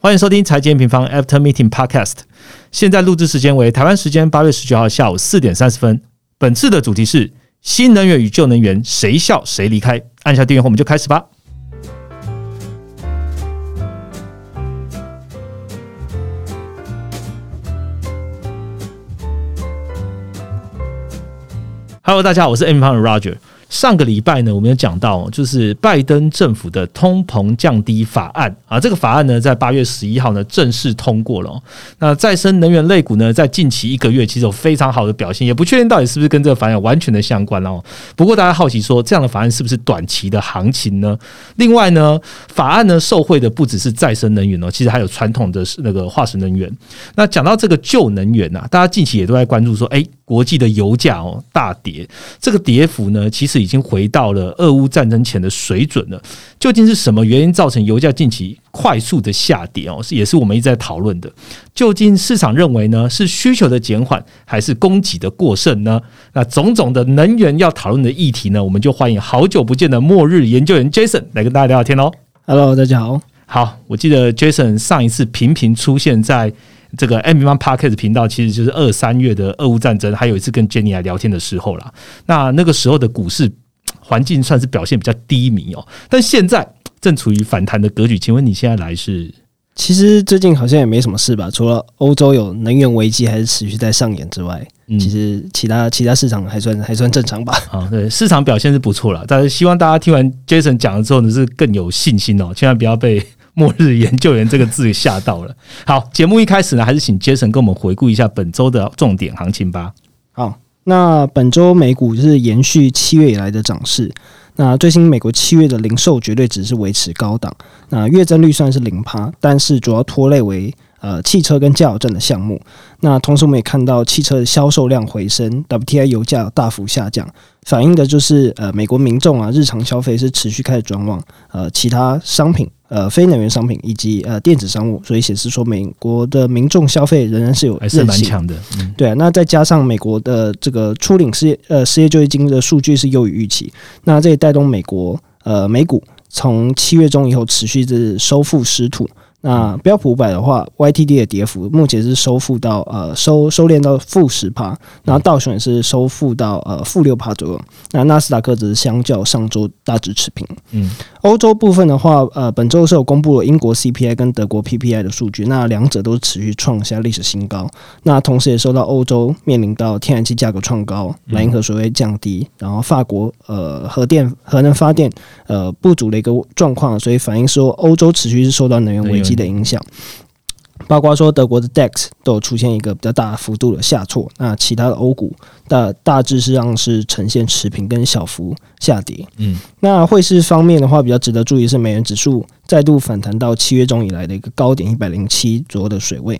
欢迎收听财经平方 After Meeting Podcast。现在录制时间为台湾时间八月十九号下午四点三十分。本次的主题是新能源与旧能源，谁笑谁离开？按下订阅后，我们就开始吧。Hello，大家好，我是 M 方的 Roger。上个礼拜呢，我们有讲到，就是拜登政府的通膨降低法案啊，这个法案呢，在八月十一号呢正式通过了。那再生能源类股呢，在近期一个月其实有非常好的表现，也不确定到底是不是跟这个法案完全的相关哦。不过大家好奇说，这样的法案是不是短期的行情呢？另外呢，法案呢受惠的不只是再生能源哦，其实还有传统的那个化石能源。那讲到这个旧能源呐，大家近期也都在关注说，哎。国际的油价哦大跌，这个跌幅呢，其实已经回到了俄乌战争前的水准了。究竟是什么原因造成油价近期快速的下跌哦？是也是我们一直在讨论的。究竟市场认为呢，是需求的减缓，还是供给的过剩呢？那种种的能源要讨论的议题呢，我们就欢迎好久不见的末日研究员 Jason 来跟大家聊聊天喽。Hello，大家好。好，我记得 Jason 上一次频频出现在。这个 M One Parkes 频道其实就是二三月的俄乌战争，还有一次跟 Jenny 来聊天的时候啦。那那个时候的股市环境算是表现比较低迷哦，但现在正处于反弹的格局。请问你现在来是？其实最近好像也没什么事吧，除了欧洲有能源危机还是持续在上演之外，其实其他其他市场还算还算正常吧。啊，对，市场表现是不错了，但是希望大家听完 Jason 讲了之后呢，是更有信心哦，千万不要被。末日研究员这个字吓到了。好，节目一开始呢，还是请杰森跟我们回顾一下本周的重点行情吧。好，那本周美股是延续七月以来的涨势。那最新美国七月的零售绝对值是维持高档，那月增率算是零趴，但是主要拖累为呃汽车跟加油站的项目。那同时我们也看到汽车的销售量回升，WTI 油价大幅下降，反映的就是呃美国民众啊日常消费是持续开始转往呃其他商品。呃，非能源商品以及呃电子商务，所以显示说美国的民众消费仍然是有还是蛮强的，对啊。那再加上美国的这个初领失业呃失业就业金的数据是优于预期，那这也带动美国呃美股从七月中以后持续是收复失土。那标普五百的话，YTD 的跌幅目前是收复到呃收收敛到负十帕，然后道琼是收复到呃负六帕左右。那纳斯达克则是相较上周大致持平。嗯，欧洲部分的话，呃，本周是有公布了英国 CPI 跟德国 PPI 的数据，那两者都是持续创下历史新高。那同时也受到欧洲面临到天然气价格创高、莱茵河水位降低，然后法国呃核电核能发电呃不足的一个状况，所以反映说欧洲持续是受到能源危机。的影响，包括说德国的 DAX 都有出现一个比较大幅度的下挫，那其他的欧股大大致上是呈现持平跟小幅下跌。嗯，那汇市方面的话，比较值得注意是美元指数。再度反弹到七月中以来的一个高点一百零七左右的水位。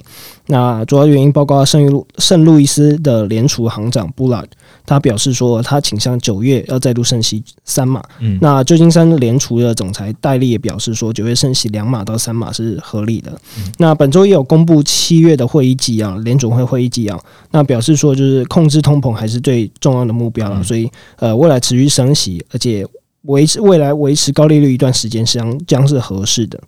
那主要原因包括圣路圣路易斯的联储行长布拉，他表示说他倾向九月要再度升息三码。嗯，那旧金山联储的总裁戴利也表示说九月升息两码到三码是合理的。嗯那本周也有公布七月的会议纪要，联总会会议纪要，那表示说就是控制通膨还是最重要的目标了。所以呃，未来持续升息，而且。维持未来维持高利率一段时间，实际上将是合适的。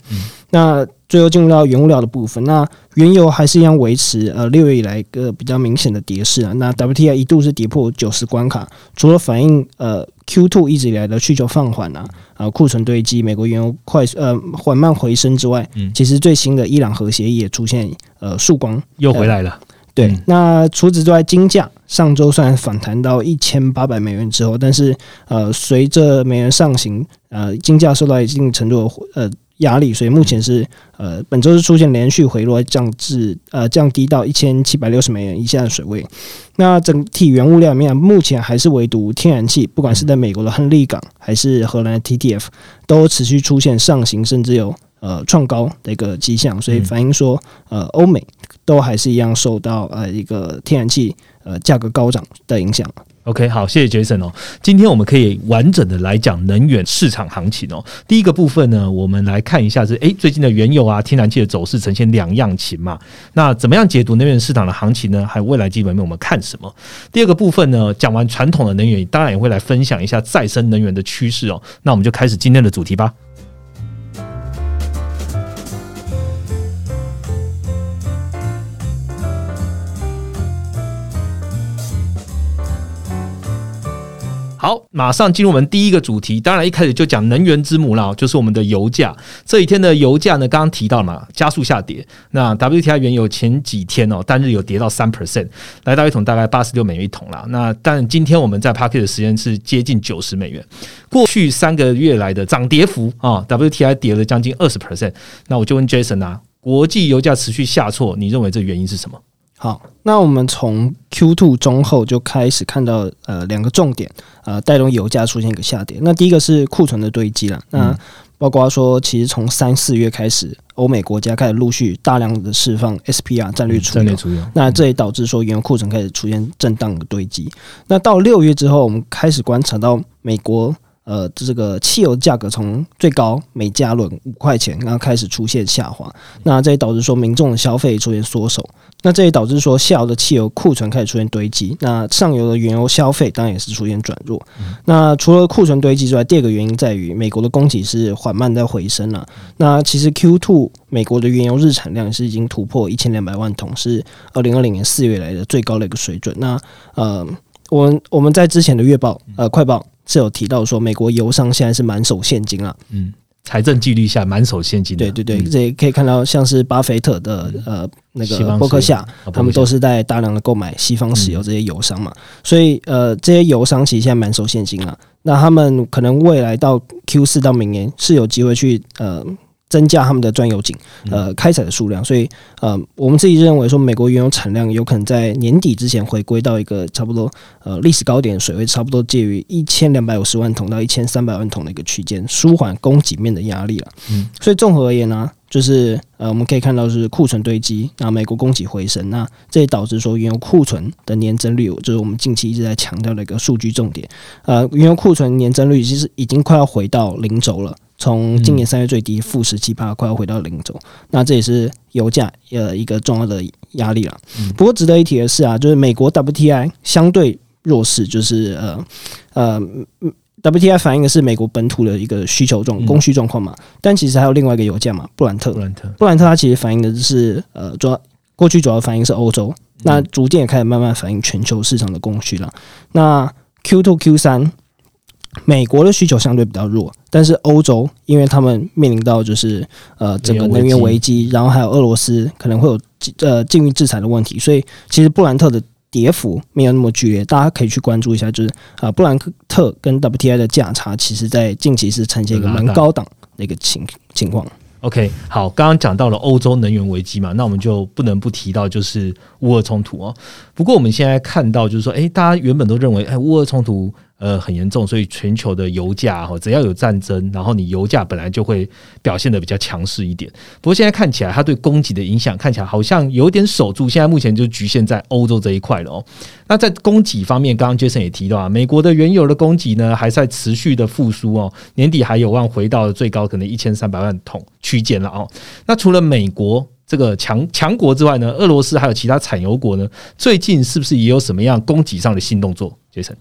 那最后进入到原物料的部分，那原油还是一样维持呃六月以来一个比较明显的跌势啊。那 WTI 一度是跌破九十关卡，除了反映呃 Q two 一直以来的需求放缓啊，啊库存堆积，美国原油快呃缓慢回升之外，其实最新的伊朗核协议也出现呃曙光，又回来了。对，那除此之外，金价上周虽然反弹到一千八百美元之后，但是呃，随着美元上行，呃，金价受到一定程度的呃压力，所以目前是呃本周是出现连续回落，降至呃降低到一千七百六十美元以下的水位。那整体原物料面，目前还是唯独天然气，不管是在美国的亨利港还是荷兰的 TTF，都持续出现上行，甚至有呃创高的一个迹象，所以反映说呃欧美。都还是一样受到呃一个天然气呃价格高涨的影响。OK，好，谢谢 Jason 哦。今天我们可以完整的来讲能源市场行情哦。第一个部分呢，我们来看一下是诶最近的原油啊、天然气的走势呈现两样情嘛。那怎么样解读能源市场的行情呢？还有未来基本面我们看什么？第二个部分呢，讲完传统的能源，当然也会来分享一下再生能源的趋势哦。那我们就开始今天的主题吧。好，马上进入我们第一个主题。当然，一开始就讲能源之母啦，就是我们的油价。这几天的油价呢，刚刚提到嘛，加速下跌。那 WTI 原油前几天哦，单日有跌到三 percent，来到一桶大概八十六美元一桶啦。那但今天我们在 Park 的时间是接近九十美元。过去三个月来的涨跌幅啊，WTI 跌了将近二十 percent。那我就问 Jason 啊，国际油价持续下挫，你认为这原因是什么？好，那我们从 Q two 中后就开始看到呃两个重点，呃带动油价出现一个下跌。那第一个是库存的堆积了，那包括说其实从三四月开始，欧美国家开始陆续大量的释放 SPR 战略储油，那这也导致说原油库存开始出现震荡的堆积。那到六月之后，我们开始观察到美国。呃，这个汽油价格从最高每加仑五块钱，然后开始出现下滑，那这也导致说民众的消费出现缩手，那这也导致说下游的汽油库存开始出现堆积，那上游的原油消费当然也是出现转弱。那除了库存堆积之外，第二个原因在于美国的供给是缓慢在回升了。那其实 Q two 美国的原油日产量是已经突破一千两百万桶，是二零二零年四月来的最高的一个水准。那呃，我们我们在之前的月报呃快报。是有提到说，美国油商现在是满手现金啊，嗯，财政纪律下满手现金。对对对，这也可以看到，像是巴菲特的呃那个伯克夏，他们都是在大量的购买西方石油这些油商嘛，所以呃这些油商其实现在满手现金啊，那他们可能未来到 Q 四到明年是有机会去呃。增加他们的专油井，呃，开采的数量，所以，呃，我们自己认为说，美国原油产量有可能在年底之前回归到一个差不多，呃，历史高点水位，差不多介于一千两百五十万桶到一千三百万桶的一个区间，舒缓供给面的压力了。嗯，所以综合而言呢，就是呃，我们可以看到是库存堆积，那美国供给回升，那这也导致说原油库存的年增率，就是我们近期一直在强调的一个数据重点，呃，原油库存年增率其实已经快要回到零轴了。从今年三月最低负十七八，快要回到零轴，那这也是油价呃一个重要的压力了。不过值得一提的是啊，就是美国 WTI 相对弱势，就是呃呃 WTI 反映的是美国本土的一个需求状供需状况嘛。但其实还有另外一个油价嘛，布兰特。布兰特，布兰特它其实反映的是呃主要过去主要反映是欧洲，那逐渐也开始慢慢反映全球市场的供需了。那 Q two Q 三。美国的需求相对比较弱，但是欧洲因为他们面临到就是呃整个能源危机，然后还有俄罗斯可能会有呃禁运制裁的问题，所以其实布兰特的跌幅没有那么剧烈。大家可以去关注一下，就是啊布兰特跟 WTI 的价差，其实在近期是呈现一个蛮高档的一个情情况。OK，好，刚刚讲到了欧洲能源危机嘛，那我们就不能不提到就是乌俄冲突哦。不过我们现在看到就是说，诶，大家原本都认为，诶，乌俄冲突。呃，很严重，所以全球的油价哈，只要有战争，然后你油价本来就会表现的比较强势一点。不过现在看起来，它对供给的影响看起来好像有点守住。现在目前就局限在欧洲这一块了哦。那在供给方面，刚刚 Jason 也提到啊，美国的原油的供给呢还在持续的复苏哦，年底还有望回到最高可能一千三百万桶区间了哦。那除了美国这个强强国之外呢，俄罗斯还有其他产油国呢，最近是不是也有什么样供给上的新动作杰森。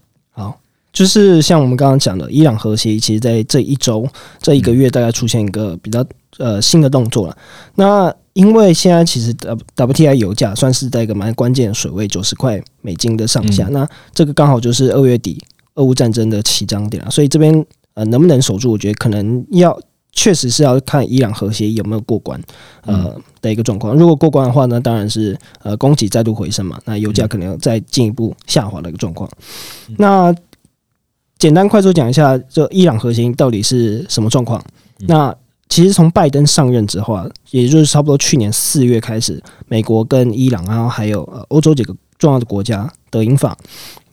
就是像我们刚刚讲的，伊朗核协议，其实在这一周、这一个月，大概出现一个比较呃新的动作了。那因为现在其实 W T I 油价算是在一个蛮关键的水位，九十块美金的上下。那这个刚好就是二月底俄乌战争的起涨点了，所以这边呃能不能守住，我觉得可能要确实是要看伊朗核协议有没有过关呃的一个状况。如果过关的话呢，当然是呃供给再度回升嘛，那油价可能要再进一步下滑的一个状况。那简单快速讲一下，这伊朗核心到底是什么状况？那其实从拜登上任之后啊，也就是差不多去年四月开始，美国跟伊朗，然后还有呃欧洲几个重要的国家，德英法，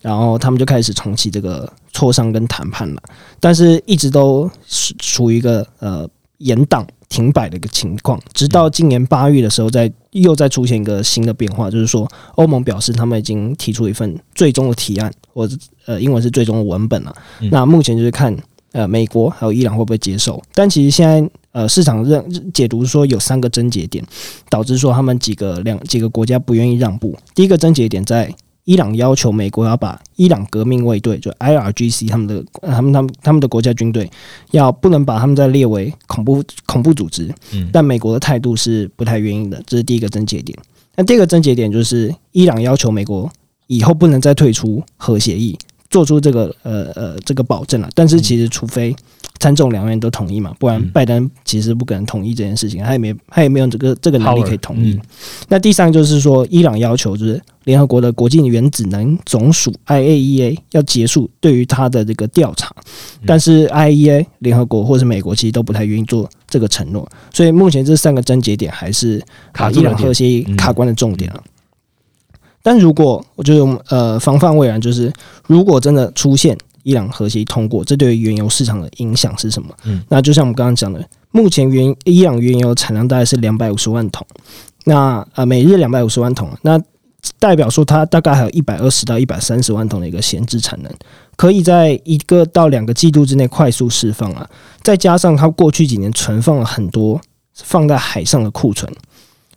然后他们就开始重启这个磋商跟谈判了，但是一直都是处于一个呃延宕。停摆的一个情况，直到今年八月的时候，在又再出现一个新的变化，就是说欧盟表示他们已经提出一份最终的提案，或者呃英文是最终的文本了。那目前就是看呃美国还有伊朗会不会接受，但其实现在呃市场认解读说有三个症结点，导致说他们几个两几个国家不愿意让步。第一个症结点在。伊朗要求美国要把伊朗革命卫队，就 IRGC 他们的、他们、他们、他们的国家军队，要不能把他们再列为恐怖恐怖组织。嗯，但美国的态度是不太愿意的，这是第一个症结点。那第二个症结点就是伊朗要求美国以后不能再退出核协议，做出这个呃呃这个保证了。但是其实除非参众两院都同意嘛，不然拜登其实不可能同意这件事情，他也没他也没有这个这个能力可以同意。那第三就是说，伊朗要求就是联合国的国际原子能总署 IAEA 要结束对于他的这个调查，但是 IAEA 联合国或是美国其实都不太愿意做这个承诺，所以目前这三个症结点还是卡伊朗核协议卡关的重点啊。但如果我觉得呃防范未然，就是如果真的出现。伊朗核协议通过，这对于原油市场的影响是什么？嗯，那就像我们刚刚讲的，目前原伊朗原油产量大概是两百五十万桶，那呃每日两百五十万桶，那代表说它大概还有一百二十到一百三十万桶的一个闲置产能，可以在一个到两个季度之内快速释放啊。再加上它过去几年存放了很多放在海上的库存，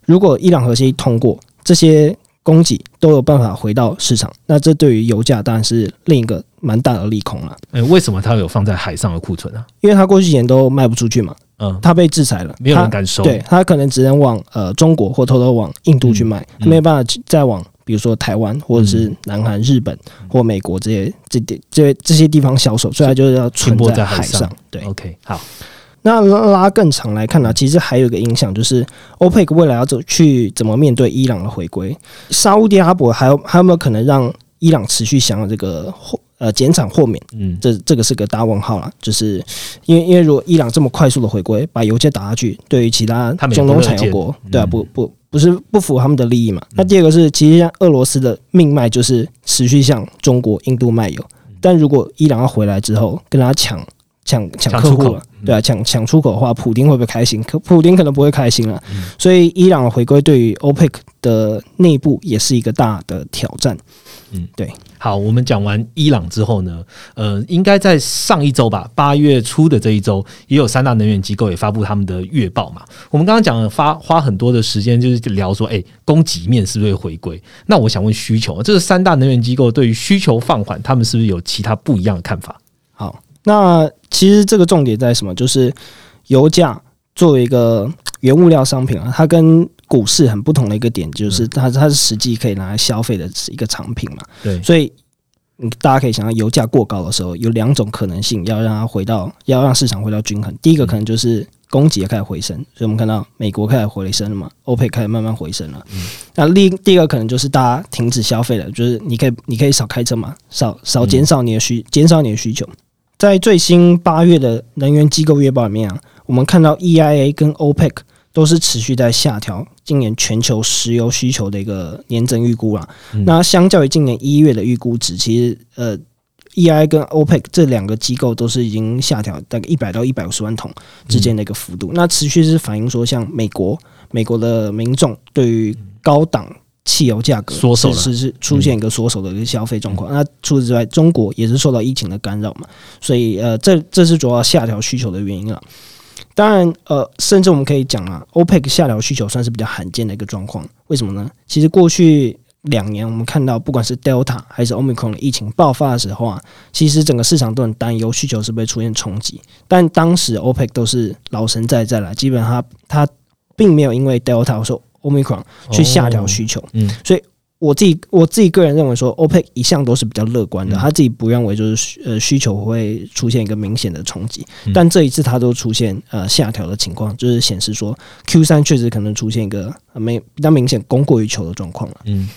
如果伊朗核协议通过，这些。供给都有办法回到市场，那这对于油价当然是另一个蛮大的利空了。哎，为什么它有放在海上的库存啊？因为它过去几年都卖不出去嘛，嗯，它被制裁了，没有人敢收，对，它可能只能往呃中国或偷偷往印度去卖，没有办法再往比如说台湾或者是南韩、日本或美国这些这点这这些地方销售，所以它就是要存在海上。对，OK，好。那拉更长来看呢，其实还有一个影响，就是欧佩克未来要走去怎么面对伊朗的回归？沙乌地阿伯还有还有没有可能让伊朗持续享有这个货呃减产豁免？嗯，这这个是个大问号啦。就是因为因为如果伊朗这么快速的回归，把油价打下去，对于其他中东产油国，对啊，不不不是不符合他们的利益嘛？那第二个是，其实像俄罗斯的命脉就是持续向中国、印度卖油，但如果伊朗要回来之后，跟他抢。抢抢客户了，对啊，抢抢出口的话，普丁会不会开心？可普丁可能不会开心了。所以伊朗的回归对于 OPEC 的内部也是一个大的挑战。嗯，对。好，我们讲完伊朗之后呢，呃，应该在上一周吧，八月初的这一周，也有三大能源机构也发布他们的月报嘛。我们刚刚讲了，发花很多的时间就是聊说，哎，供给面是不是会回归？那我想问需求，这是三大能源机构对于需求放缓，他们是不是有其他不一样的看法？好。那其实这个重点在什么？就是油价作为一个原物料商品啊，它跟股市很不同的一个点，就是它它是实际可以拿来消费的一个产品嘛。对，所以大家可以想到，油价过高的时候，有两种可能性，要让它回到，要让市场回到均衡。第一个可能就是供给开始回升，所以我们看到美国开始回升了嘛，欧佩开始慢慢回升了。那另第二个可能就是大家停止消费了，就是你可以你可以少开车嘛，少少减少你的需减少你的需求。在最新八月的能源机构月报里面啊，我们看到 EIA 跟 OPEC 都是持续在下调今年全球石油需求的一个年增预估啦。那相较于今年一月的预估值，其实呃，EIA 跟 OPEC 这两个机构都是已经下调大概一百到一百五十万桶之间的一个幅度。那持续是反映说，像美国美国的民众对于高档。汽油价格缩手是是出现一个缩手的一个消费状况。那除此之外，中国也是受到疫情的干扰嘛，所以呃，这这是主要下调需求的原因啊。当然，呃，甚至我们可以讲啊，OPEC 下调需求算是比较罕见的一个状况。为什么呢？其实过去两年我们看到，不管是 Delta 还是 Omicron 的疫情爆发的时候啊，其实整个市场都很担忧需求是不是出现冲击。但当时 OPEC 都是老神在在了，基本上它并没有因为 Delta 说。Omicron 去下调需求，嗯，所以我自己我自己个人认为说，OPEC 一向都是比较乐观的，他自己不认为就是呃需求会出现一个明显的冲击，但这一次他都出现呃下调的情况，就是显示说 Q 三确实可能出现一个没比较明显供过于求的状况了，嗯。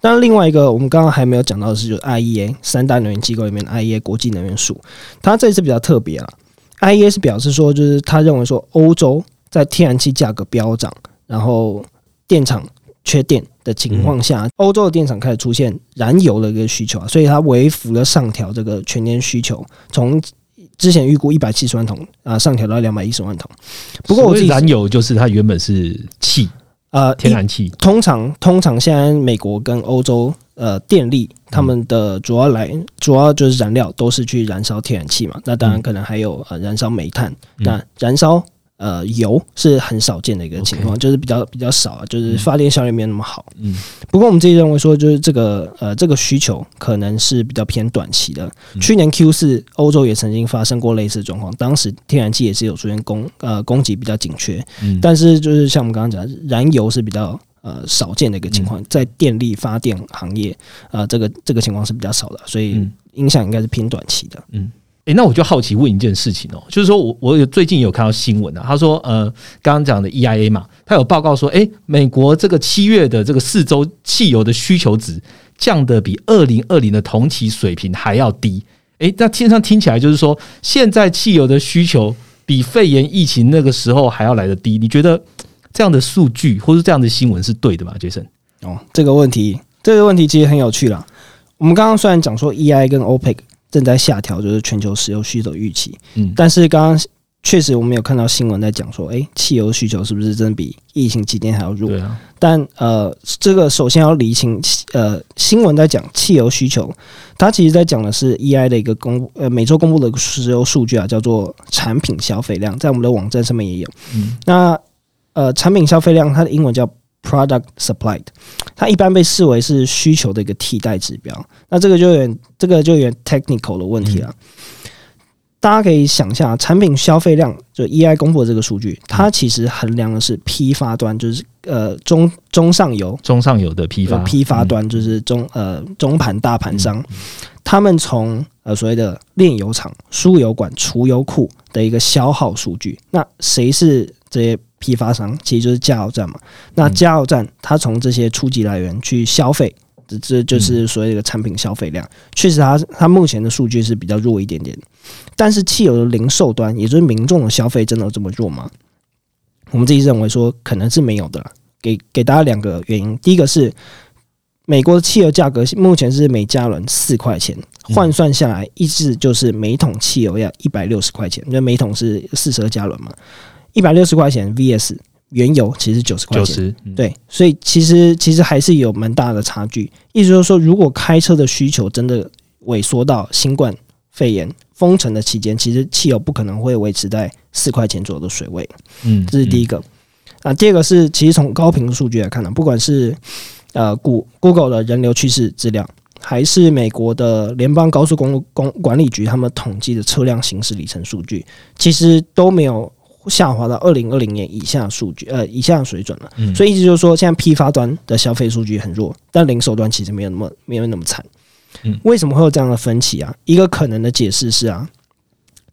那，另外一个我们刚刚还没有讲到的是，就是 IEA 三大能源机构里面的 IEA 国际能源署，它这次比较特别啊，IEA 是表示说，就是他认为说欧洲在天然气价格飙涨。然后电厂缺电的情况下，欧洲的电厂开始出现燃油的一个需求啊，所以它微幅的上调这个全年需求，从之前预估一百七十万桶啊，上调到两百一十万桶。不过，我燃油就是它原本是气呃天然气，通常通常现在美国跟欧洲呃电力，他们的主要来主要就是燃料都是去燃烧天然气嘛，那当然可能还有呃燃烧煤炭，那燃烧。呃，油是很少见的一个情况，就是比较比较少啊，就是发电效率没有那么好。嗯，不过我们自己认为说，就是这个呃，这个需求可能是比较偏短期的。去年 Q 四，欧洲也曾经发生过类似状况，当时天然气也是有出现供呃供给比较紧缺，嗯但是就是像我们刚刚讲，燃油是比较呃少见的一个情况，在电力发电行业，呃，这个这个情况是比较少的，所以影响应该是偏短期的。嗯。诶，那我就好奇问一件事情哦，就是说我我有最近有看到新闻啊，他说呃，刚刚讲的 EIA 嘛，他有报告说，诶，美国这个七月的这个四周汽油的需求值降的比二零二零的同期水平还要低。诶，那听上听起来就是说，现在汽油的需求比肺炎疫情那个时候还要来的低。你觉得这样的数据或是这样的新闻是对的吗，Jason？哦，这个问题，这个问题其实很有趣啦。我们刚刚虽然讲说 EIA 跟 OPEC。正在下调，就是全球石油需求预期。嗯，但是刚刚确实我们有看到新闻在讲说，哎，汽油需求是不是真的比疫情期间还要弱？对啊。但呃，这个首先要理清，呃，新闻在讲汽油需求，它其实在讲的是 EI 的一个公呃每周公布的石油数据啊，叫做产品消费量，在我们的网站上面也有。嗯。那呃，产品消费量它的英文叫。Product supplied，它一般被视为是需求的一个替代指标。那这个就有点，这个就有点 technical 的问题了。大家可以想象，产品消费量就 EI 公布的这个数据，它其实衡量的是批发端，就是呃中中上游、中上游的批发批发端，就是中呃中盘大盘商，他们从呃所谓的炼油厂、输油管、储油库的一个消耗数据。那谁是这些？批发商其实就是加油站嘛，那加油站它从这些初级来源去消费，这这就是所谓的产品消费量。确实，它它目前的数据是比较弱一点点。但是汽油的零售端，也就是民众的消费，真的这么弱吗？我们自己认为说可能是没有的。给给大家两个原因，第一个是美国的汽油价格目前是每加仑四块钱，换算下来一直就是每桶汽油要一百六十块钱，因为每桶是四十二加仑嘛。一百六十块钱 VS 原油其实九十块钱，对，所以其实其实还是有蛮大的差距。意思就是说，如果开车的需求真的萎缩到新冠肺炎封城的期间，其实汽油不可能会维持在四块钱左右的水位。嗯，这是第一个。啊，第二个是，其实从高频数据来看呢，不管是呃谷 Google 的人流趋势资料，还是美国的联邦高速公路公管理局他们统计的车辆行驶里程数据，其实都没有。下滑到二零二零年以下数据，呃，以下水准了。所以意思就是说，现在批发端的消费数据很弱，但零售端其实没有那么没有那么惨。嗯，为什么会有这样的分歧啊？一个可能的解释是啊，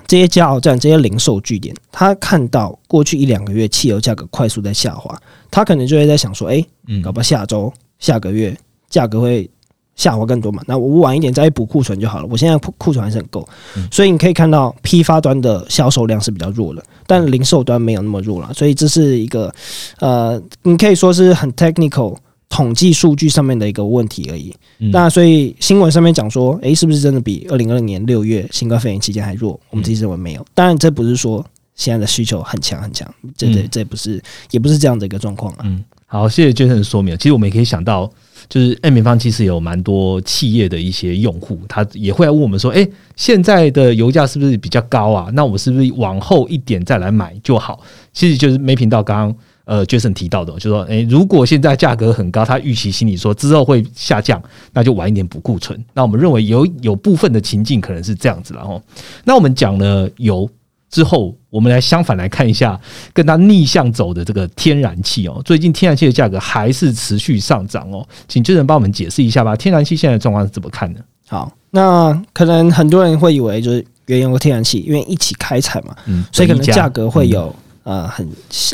这些加油站、这些零售据点，他看到过去一两个月汽油价格快速在下滑，他可能就会在想说，哎，搞不好下周、下个月价格会。下滑更多嘛？那我晚一点再补库存就好了。我现在库库存还是很够，所以你可以看到批发端的销售量是比较弱的，但零售端没有那么弱了。所以这是一个呃，你可以说是很 technical 统计数据上面的一个问题而已。那所以新闻上面讲说，诶，是不是真的比二零二零年六月新冠肺炎期间还弱？我们自己认为没有。当然，这不是说现在的需求很强很强，这这这不是也不是这样的一个状况啊。嗯，好，谢谢娟生的说明。其实我们也可以想到。就是 M 平方其实有蛮多企业的一些用户，他也会来问我们说：“哎，现在的油价是不是比较高啊？那我是不是往后一点再来买就好？”其实就是没频道刚刚呃 Jason 提到的，就说：“哎，如果现在价格很高，他预期心里说之后会下降，那就晚一点补库存。”那我们认为有有部分的情境可能是这样子，然后那我们讲了油。之后，我们来相反来看一下跟它逆向走的这个天然气哦。最近天然气的价格还是持续上涨哦，请主持人帮我们解释一下吧。天然气现在的状况是怎么看的？好，那可能很多人会以为就是原油和天然气因为一起开采嘛，嗯，所以可能价格会有呃很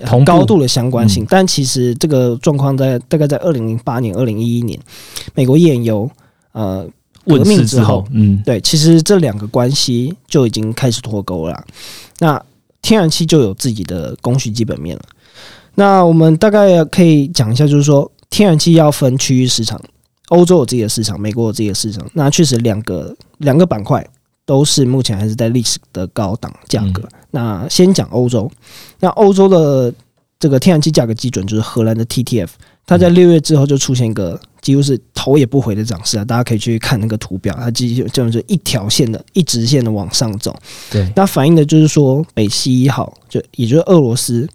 同高度的相关性。但其实这个状况在大概在二零零八年、二零一一年，美国页岩油呃。革命之后，嗯，对，其实这两个关系就已经开始脱钩了。那天然气就有自己的供需基本面了。那我们大概可以讲一下，就是说天然气要分区域市场，欧洲有自己的市场，美国有自己的市场。那确实两个两个板块都是目前还是在历史的高档价格。那先讲欧洲，那欧洲的这个天然气价格基准就是荷兰的 TTF。它在六月之后就出现一个几乎是头也不回的涨势啊！大家可以去看那个图表，它几乎就是一条线的、一直线的往上走。对，那反映的就是说，北溪一号就也就是俄罗斯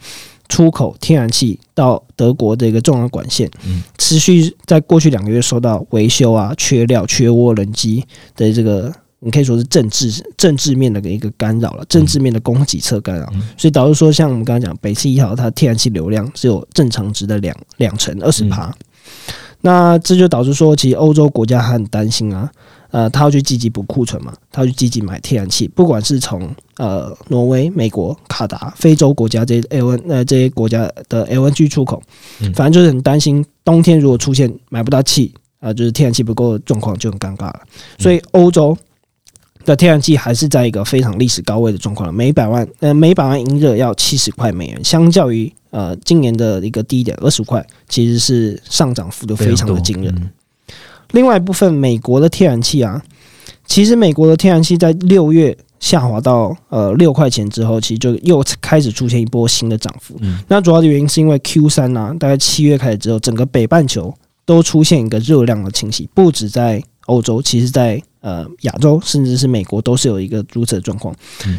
出口天然气到德国的一个重要管线，嗯，持续在过去两个月受到维修啊、缺料、缺涡轮机的这个你可以说是政治政治面的一个干扰了，政治面的供给侧干扰，所以导致说，像我们刚刚讲，北汽一号它天然气流量只有正常值的两两成二十趴，那这就导致说，其实欧洲国家还很担心啊，呃，他要去积极补库存嘛，他要去积极买天然气，不管是从呃挪威、美国、卡达、非洲国家这些 L N 呃这些国家的 L N G 出口，反正就是很担心冬天如果出现买不到气啊，就是天然气不够的状况就很尴尬了，所以欧洲。的天然气还是在一个非常历史高位的状况了，每百万呃每百万英热要七十块美元，相较于呃今年的一个低点二十块，其实是上涨幅度非常的惊人。另外一部分美国的天然气啊，其实美国的天然气在六月下滑到呃六块钱之后，其实就又开始出现一波新的涨幅。那主要的原因是因为 Q 三呢，大概七月开始之后，整个北半球都出现一个热量的清洗，不止在欧洲，其实在呃，亚洲甚至是美国都是有一个如此的状况。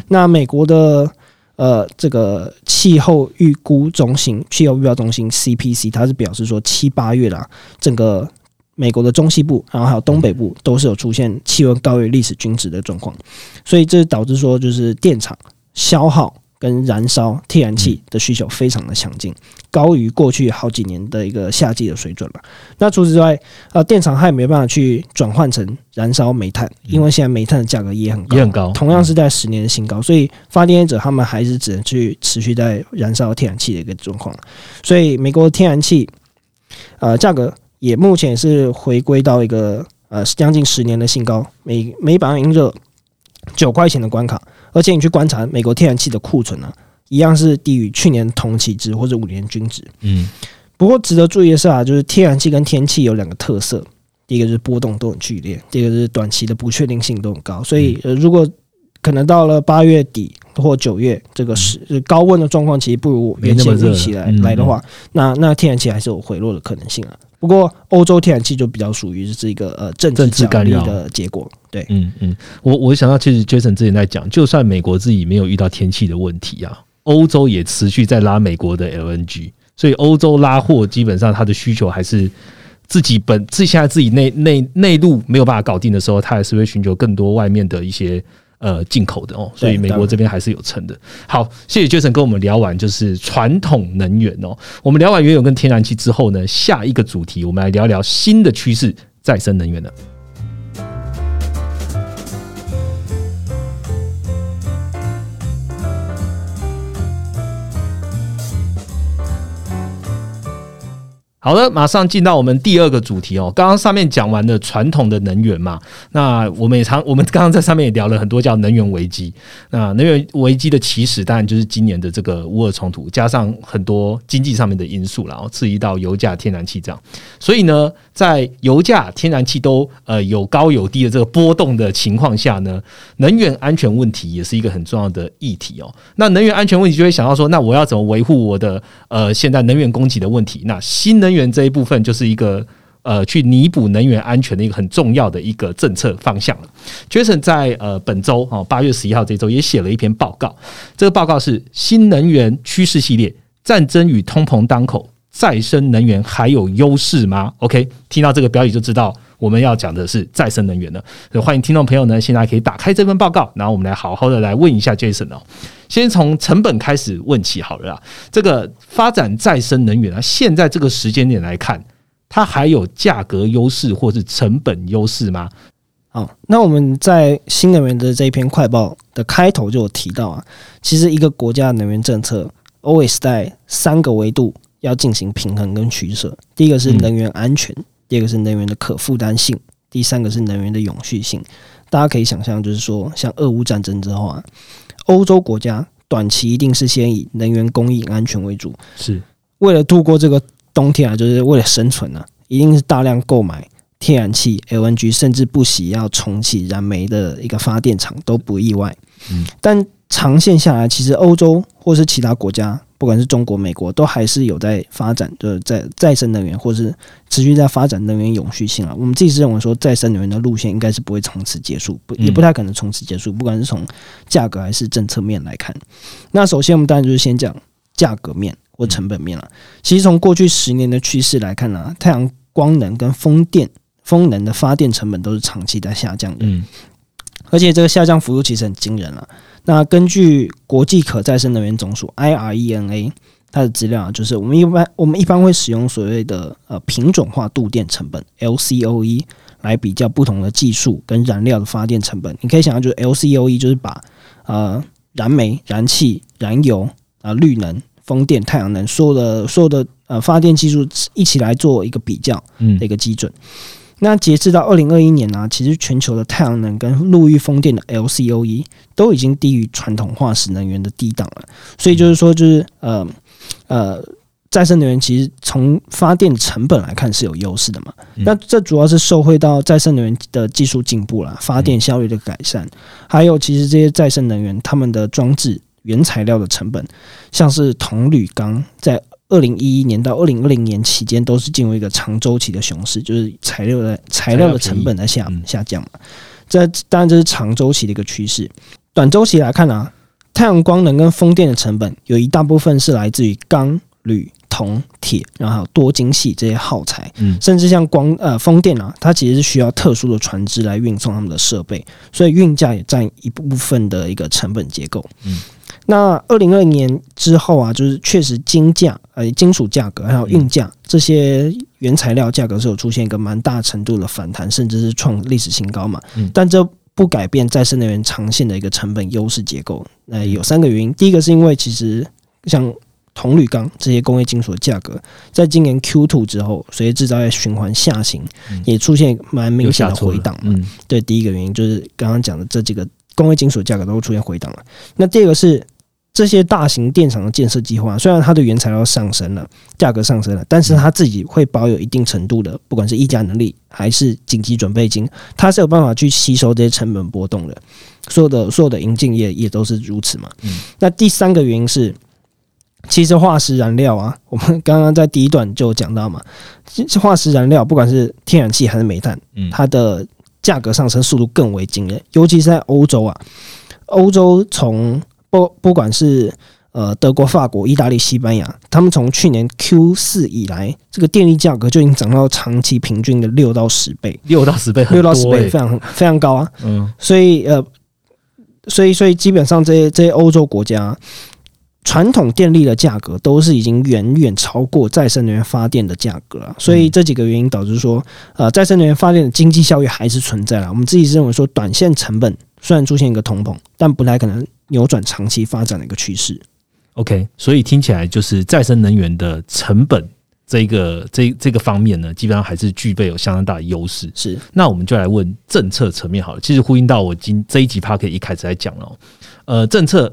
那美国的呃这个气候预估中心、气候预报中心 CPC，它是表示说七八月啦，整个美国的中西部，然后还有东北部都是有出现气温高于历史均值的状况，所以这导致说就是电厂消耗。跟燃烧天然气的需求非常的强劲，高于过去好几年的一个夏季的水准了。那除此之外，呃，电厂它也没办法去转换成燃烧煤炭，因为现在煤炭的价格也很高，也很高，同样是在十年的新高，所以发电业者他们还是只能去持续在燃烧天然气的一个状况。所以美国的天然气，呃，价格也目前是回归到一个呃将近十年的新高，每每百万英热九块钱的关卡。而且你去观察美国天然气的库存呢，一样是低于去年同期值或者五年均值。嗯，不过值得注意的是啊，就是天然气跟天气有两个特色，第一个是波动都很剧烈，第二个是短期的不确定性都很高。所以，呃，如果可能到了八月底或九月，这个是高温的状况其实不如原先预期来来的话，那那天然气还是有回落的可能性啊。不过，欧洲天然气就比较属于是一个呃政治角力的结果。对，嗯嗯，我我想到，其实 Jason 之前在讲，就算美国自己没有遇到天气的问题啊，欧洲也持续在拉美国的 LNG，所以欧洲拉货基本上它的需求还是自己本自现在自己内内内陆没有办法搞定的时候，它还是会寻求更多外面的一些。呃，进口的哦，所以美国这边还是有撑的。好，谢谢 Jason 跟我们聊完就是传统能源哦。我们聊完原油跟天然气之后呢，下一个主题我们来聊聊新的趋势——再生能源了。好的，马上进到我们第二个主题哦。刚刚上面讲完了传统的能源嘛，那我们也常我们刚刚在上面也聊了很多叫能源危机。那能源危机的起始当然就是今年的这个乌俄冲突，加上很多经济上面的因素，然后刺激到油价、天然气这样。所以呢，在油价、天然气都呃有高有低的这个波动的情况下呢，能源安全问题也是一个很重要的议题哦。那能源安全问题就会想到说，那我要怎么维护我的呃现在能源供给的问题？那新能源源这一部分就是一个呃，去弥补能源安全的一个很重要的一个政策方向了。Jason 在呃本周哦八月十一号这周也写了一篇报告，这个报告是新能源趋势系列：战争与通膨当口，再生能源还有优势吗？OK，听到这个标题就知道我们要讲的是再生能源了。所以欢迎听众朋友呢，现在可以打开这份报告，然后我们来好好的来问一下 Jason 哦。先从成本开始问起好了啊。这个发展再生能源啊，现在这个时间点来看，它还有价格优势或是成本优势吗？好，那我们在新能源的这一篇快报的开头就有提到啊，其实一个国家能源政策 always 在三个维度要进行平衡跟取舍。第一个是能源安全，第二个是能源的可负担性，第三个是能源的永续性。大家可以想象，就是说，像俄乌战争之后啊。欧洲国家短期一定是先以能源供应安全为主，是为了度过这个冬天啊，就是为了生存啊，一定是大量购买天然气、LNG，甚至不惜要重启燃煤的一个发电厂都不意外。嗯，但长线下来，其实欧洲或是其他国家。不管是中国、美国，都还是有在发展，就是在再生能源，或是持续在发展能源永续性啊。我们自己是认为说，再生能源的路线应该是不会从此结束，不也不太可能从此结束。不管是从价格还是政策面来看，那首先我们当然就是先讲价格面或成本面了。其实从过去十年的趋势来看呢，太阳光能跟风电、风能的发电成本都是长期在下降的。而且这个下降幅度其实很惊人了。那根据国际可再生能源总署 IRENA 它的资料啊，就是我们一般我们一般会使用所谓的呃品种化度电成本 LCOE 来比较不同的技术跟燃料的发电成本。你可以想象，就是 LCOE 就是把呃燃煤、燃气、燃油啊、绿能、风电、太阳能所有的所有的呃发电技术一起来做一个比较的一个基准。那截至到二零二一年呢，其实全球的太阳能跟陆域风电的 LCOE 都已经低于传统化石能源的低档了。所以就是说，就是呃呃，再生能源其实从发电成本来看是有优势的嘛。那这主要是受惠到再生能源的技术进步了，发电效率的改善，还有其实这些再生能源他们的装置原材料的成本，像是铜铝钢在。二零一一年到二零二零年期间，都是进入一个长周期的熊市，就是材料的材料的成本在下下降嘛。这当然这是长周期的一个趋势。短周期来看啊，太阳光能跟风电的成本有一大部分是来自于钢、铝、铜、铁，然后还有多晶系这些耗材。嗯，甚至像光呃风电啊，它其实是需要特殊的船只来运送他们的设备，所以运价也占一部分的一个成本结构。嗯。那二零二零年之后啊，就是确实金价、呃金属价格还有运价这些原材料价格是有出现一个蛮大程度的反弹，甚至是创历史新高嘛。嗯但这不改变再生能源长线的一个成本优势结构。那有三个原因，第一个是因为其实像铜铝钢这些工业金属的价格，在今年 Q two 之后，随着制造业循环下行，也出现蛮明显的回档。嗯，对，第一个原因就是刚刚讲的这几个工业金属价格都出现回档了。那第二个是。这些大型电厂的建设计划，虽然它的原材料上升了，价格上升了，但是它自己会保有一定程度的，不管是议价能力还是紧急准备金，它是有办法去吸收这些成本波动的。所有的所有的银镜业也都是如此嘛。嗯那第三个原因是，其实化石燃料啊，我们刚刚在第一段就讲到嘛，化石燃料不管是天然气还是煤炭，它的价格上升速度更为惊人，尤其是在欧洲啊，欧洲从不，不管是呃德国、法国、意大利、西班牙，他们从去年 Q 四以来，这个电力价格就已经涨到长期平均的六到十倍，六到十倍，六到十倍，非常非常高啊。嗯，所以呃，所以所以基本上这些这些欧洲国家，传统电力的价格都是已经远远超过再生能源发电的价格了。所以这几个原因导致说，呃，再生能源发电的经济效益还是存在了。我们自己认为说，短线成本虽然出现一个通膨，但不太可能。扭转长期发展的一个趋势。OK，所以听起来就是再生能源的成本这个这这个方面呢，基本上还是具备有相当大的优势。是，那我们就来问政策层面好了。其实呼应到我今这一集 p a r k 一开始在讲了，呃，政策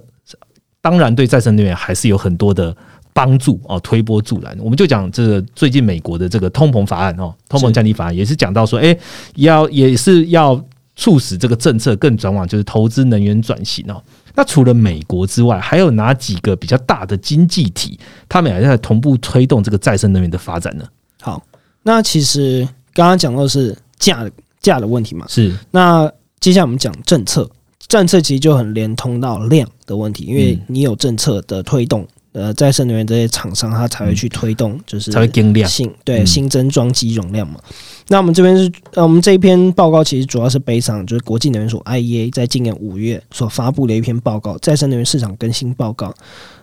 当然对再生能源还是有很多的帮助哦，推波助澜。我们就讲这个最近美国的这个通膨法案哦，通膨降低法案也是讲到说，哎，要也是要促使这个政策更转往就是投资能源转型哦。那除了美国之外，还有哪几个比较大的经济体，他们也在同步推动这个再生能源的发展呢？好，那其实刚刚讲到是价价的问题嘛，是。那接下来我们讲政策，政策其实就很连通到量的问题，因为你有政策的推动。呃，再生能源这些厂商，它才会去推动，就是才会增量新对新增装机容量嘛。那我们这边是呃，我们这一篇报告其实主要是悲伤，就是国际能源署 IEA 在今年五月所发布的一篇报告，再生能源市场更新报告。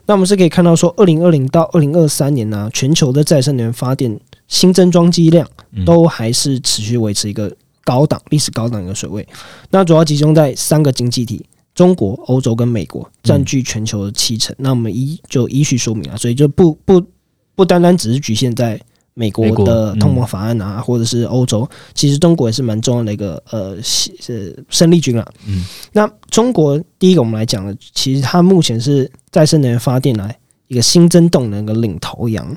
那我们是可以看到说，二零二零到二零二三年呢，全球的再生能源发电新增装机量都还是持续维持一个高档历史高档一个水位。那主要集中在三个经济体。中国、欧洲跟美国占据全球的七成，那我们依就依序说明啊，所以就不不不单单只是局限在美国的通膨法案啊，或者是欧洲，其实中国也是蛮重要的一个呃是胜利军啊。嗯，那中国第一个我们来讲的，其实它目前是再生能源发电来一个新增动能的领头羊。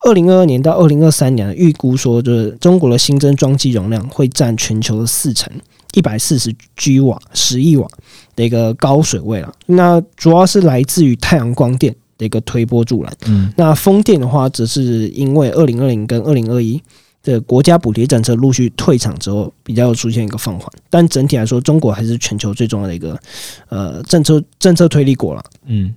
二零二二年到二零二三年，预估说就是中国的新增装机容量会占全球的四成。一百四十 G 瓦，十亿瓦的一个高水位了。那主要是来自于太阳光电的一个推波助澜。嗯，那风电的话，则是因为二零二零跟二零二一的国家补贴政策陆续退场之后，比较出现一个放缓。但整体来说，中国还是全球最重要的一个呃政策政策推力国了。嗯，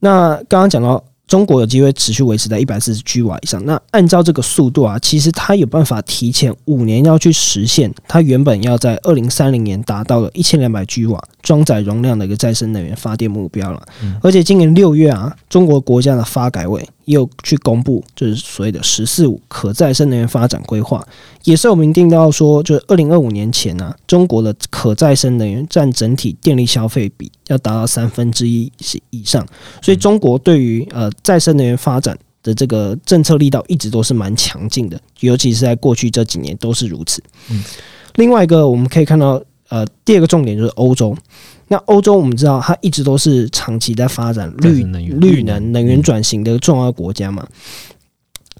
那刚刚讲到中国有机会持续维持在一百四十 G 瓦以上。那按照这个速度啊，其实它有办法提前五年要去实现它原本要在二零三零年达到了一千两百 G 瓦装载容量的一个再生能源发电目标了。而且今年六月啊，中国国家的发改委也有去公布，就是所谓的“十四五”可再生能源发展规划，也是有明定到说，就是二零二五年前呢，中国的可再生能源占整体电力消费比要达到三分之一以上。所以中国对于呃再生能源发展的这个政策力道一直都是蛮强劲的，尤其是在过去这几年都是如此。嗯，另外一个我们可以看到，呃，第二个重点就是欧洲。那欧洲我们知道，它一直都是长期在发展绿绿能能源转型的重要国家嘛。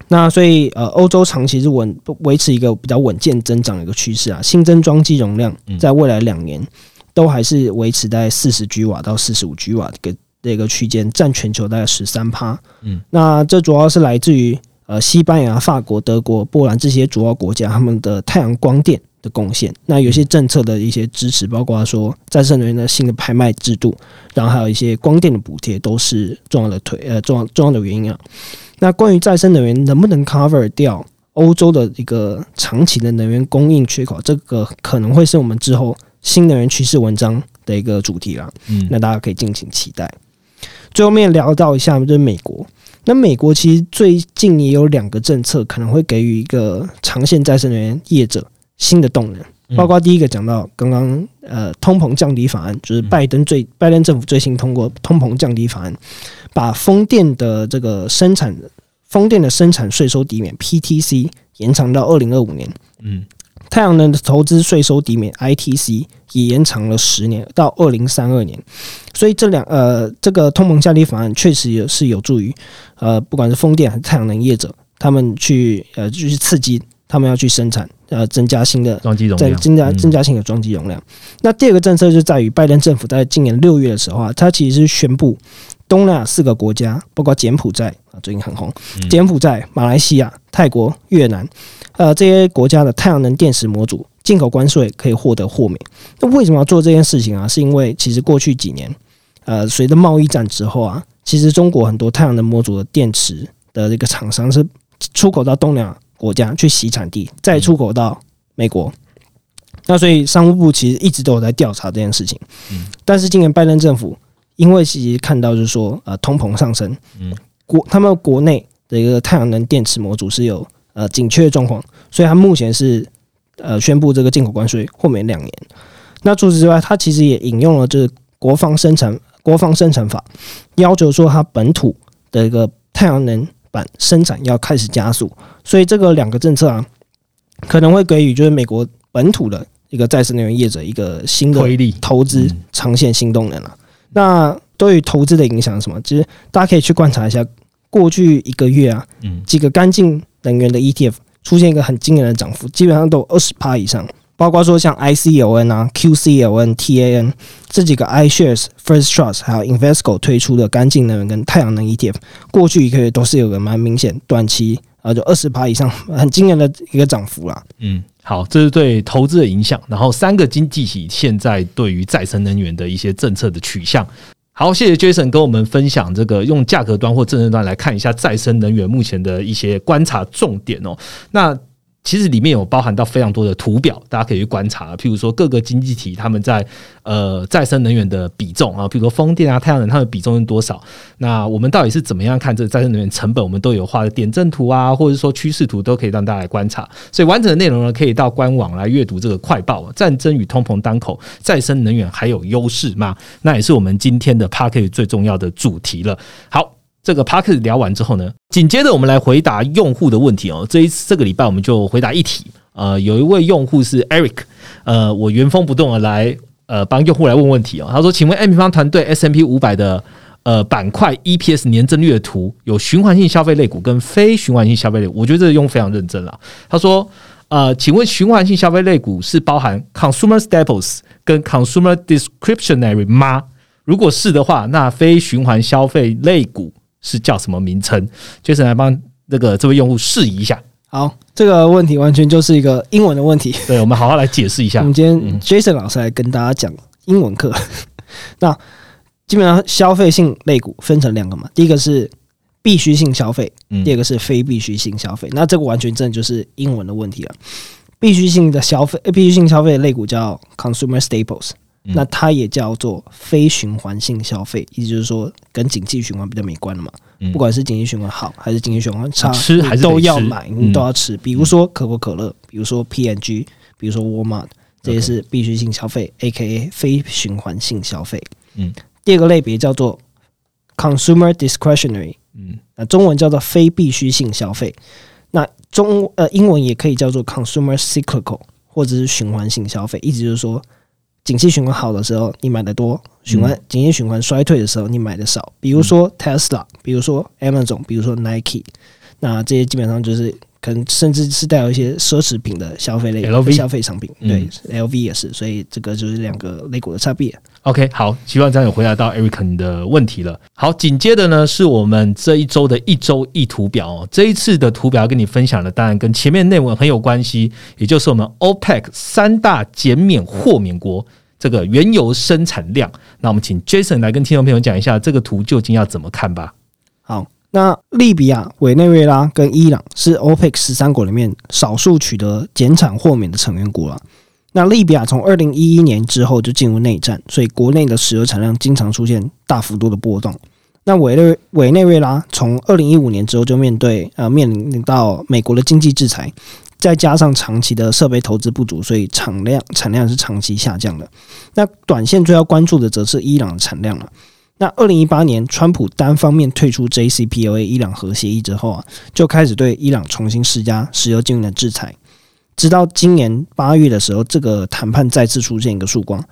那所以呃，欧洲长期是稳维持一个比较稳健增长的一个趋势啊，新增装机容量在未来两年都还是维持在四十 g 瓦到四十五 g 瓦这个。这个区间占全球大概十三趴，嗯，那这主要是来自于呃西班牙、法国、德国、波兰这些主要国家他们的太阳光电的贡献。那有些政策的一些支持，包括说再生能源的新的拍卖制度，然后还有一些光电的补贴，都是重要的推呃重要重要的原因啊。那关于再生能源能不能 cover 掉欧洲的一个长期的能源供应缺口，这个可能会是我们之后新能源趋势文章的一个主题了。嗯，那大家可以敬请期待。最后面聊到一下，就是美国。那美国其实最近也有两个政策，可能会给予一个长线再生能源业者新的动能。包括第一个讲到刚刚呃通膨降低法案，就是拜登最拜登政府最新通过通膨降低法案，把风电的这个生产风电的生产税收抵免 PTC 延长到二零二五年。嗯。太阳能的投资税收抵免 ITC 也延长了十年到二零三二年，所以这两呃这个通膨降低法案确实也是有助于呃不管是风电还是太阳能业者，他们去呃就是刺激他们要去生产呃增加新的装机容量，增加增加新的装机容量。那第二个政策就在于拜登政府在今年六月的时候啊，他其实是宣布东南亚四个国家，包括柬埔寨啊最近很红，柬埔寨、马来西亚、泰国、越南。呃，这些国家的太阳能电池模组进口关税可以获得豁免。那为什么要做这件事情啊？是因为其实过去几年，呃，随着贸易战之后啊，其实中国很多太阳能模组的电池的这个厂商是出口到东南亚国家去洗产地，再出口到美国。那所以商务部其实一直都有在调查这件事情。嗯。但是今年拜登政府因为其实看到就是说，呃，通膨上升，嗯，国他们国内的一个太阳能电池模组是有。呃，紧缺的状况，所以它目前是呃宣布这个进口关税豁免两年。那除此之外，它其实也引用了就是国防生产国防生产法，要求说它本土的一个太阳能板生产要开始加速。所以这个两个政策啊，可能会给予就是美国本土的一个再生能源业者一个新的投资长线新动能了。那对于投资的影响是什么？其实大家可以去观察一下过去一个月啊，几个干净。能源的 ETF 出现一个很惊人的涨幅，基本上都有二十趴以上。包括说像 ICLN 啊、QCLN、TAN 这几个 iShares、First Trust 还有 Invesco 推出的干净能源跟太阳能 ETF，过去一个月都是有个蛮明显短期啊，就二十趴以上，很惊人的一个涨幅啦。嗯，好，这是对投资的影响。然后三个经济体现在对于再生能源的一些政策的取向。好，谢谢 Jason 跟我们分享这个用价格端或政策端来看一下再生能源目前的一些观察重点哦。那其实里面有包含到非常多的图表，大家可以去观察。譬如说各个经济体他们在呃再生能源的比重啊，比如说风电啊、太阳能，它的比重是多少？那我们到底是怎么样看这个再生能源成本？我们都有画的点阵图啊，或者说趋势图，都可以让大家来观察。所以完整的内容呢，可以到官网来阅读这个快报。战争与通膨当口，再生能源还有优势吗？那也是我们今天的 p a r k e 最重要的主题了。好。这个 p a r k 聊完之后呢，紧接着我们来回答用户的问题哦。这一次这个礼拜我们就回答一题。呃，有一位用户是 Eric，呃，我原封不动的来呃帮用户来问问题哦。他说：“请问 M 平方团队 S M P 五百的呃板块 E P S 年增率的图有循环性消费类股跟非循环性消费类？我觉得这个用非常认真了。他说：呃，请问循环性消费类股是包含 Consumer Staples 跟 Consumer Discretionary 吗？如果是的话，那非循环消费类股。”是叫什么名称？Jason 来帮那个这位用户试一下。好，这个问题完全就是一个英文的问题。对，我们好好来解释一下。我们今天 Jason 老师来跟大家讲英文课。那基本上消费性类股分成两个嘛，第一个是必须性消费，嗯第二个是非必须性消费。那这个完全真的就是英文的问题了。必须性的消费，呃必须性消费的类股叫 consumer staples，、嗯那它也叫做非循环性消费，意思就是说跟经济循环比较没关了嘛。嗯不管是经济循环好还是经济循环差，吃还是都要买，嗯你都要吃。比如说可口可乐，比如说 PNG，比如说 Walmart，这些是必须性消费 （A.K.A. 非循环性消费）。嗯，第二个类别叫做 consumer discretionary，嗯那中文叫做非必须性消费。那中呃英文也可以叫做 consumer cyclical，或者是循环性消费，意思就是说，景气循环好的时候你买的多，循环景气循环衰退的时候你买的少。比如说 Tesla，比如说 Amazon，比如说 Nike，那这些基本上就是可能甚至是带有一些奢侈品的消费类 LV 消费商品，嗯对，LV 也是，所以这个就是两个类股的差别。OK，好，希望这样有回答到 Eric 你的问题了。好，紧接着呢是我们这一周的一周一图表哦。这一次的图表要跟你分享的，当然跟前面内文很有关系，也就是我们 OPEC 三大减免豁免国这个原油生产量。那我们请 Jason 来跟听众朋友讲一下这个图究竟要怎么看吧。好，那利比亚、委内瑞拉跟伊朗是 OPEC 十三国里面少数取得减产豁免的成员国了。那利比亚从二零一一年之后就进入内战，所以国内的石油产量经常出现大幅度的波动。那委内委内瑞拉从二零一五年之后就面对呃面临到美国的经济制裁，再加上长期的设备投资不足，所以产量产量是长期下降的。那短线最要关注的则是伊朗的产量了。那二零一八年，川普单方面退出 JCPOA 伊朗核协议之后啊，就开始对伊朗重新施加石油禁运的制裁。直到今年八月的时候，这个谈判再次出现一个曙光。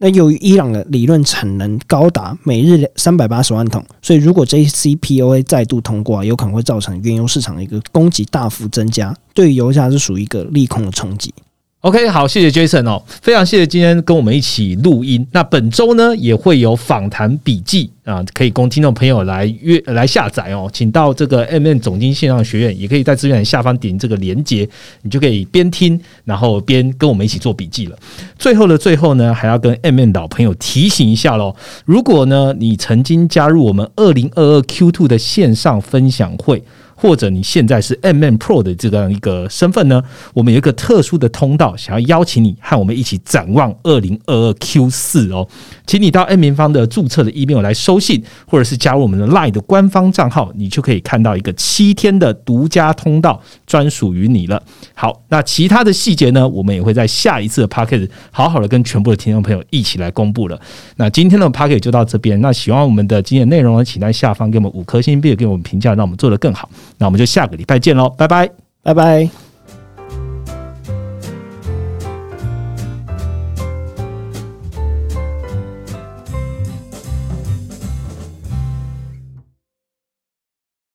那由于伊朗的理论产能高达每日三百八十万桶，所以如果 JCPOA 再度通过啊，有可能会造成原油市场的一个供给大幅增加，对于油价是属于一个利空的冲击。OK，好，谢谢 Jason 哦，非常谢谢今天跟我们一起录音。那本周呢也会有访谈笔记啊，可以供听众朋友来约来下载哦。请到这个 M N 总经线上学院，也可以在资源下方点这个连接，你就可以边听然后边跟我们一起做笔记了。最后的最后呢，还要跟 M N 老朋友提醒一下喽，如果呢你曾经加入我们二零二二 Q Two 的线上分享会。或者你现在是 M M Pro 的这样一个身份呢，我们有一个特殊的通道，想要邀请你和我们一起展望二零二二 Q 四哦，请你到 M 平方的注册的 email 来收信，或者是加入我们的 Line 的官方账号，你就可以看到一个七天的独家通道，专属于你了。好，那其他的细节呢，我们也会在下一次的 p a c k a g e 好好的跟全部的听众朋友一起来公布了。那今天的 p a c k a g e 就到这边，那喜欢我们的今天内容呢，请在下方给我们五颗星，并且给我们评价，让我们做得更好。那我们就下个礼拜见喽，拜拜。拜拜。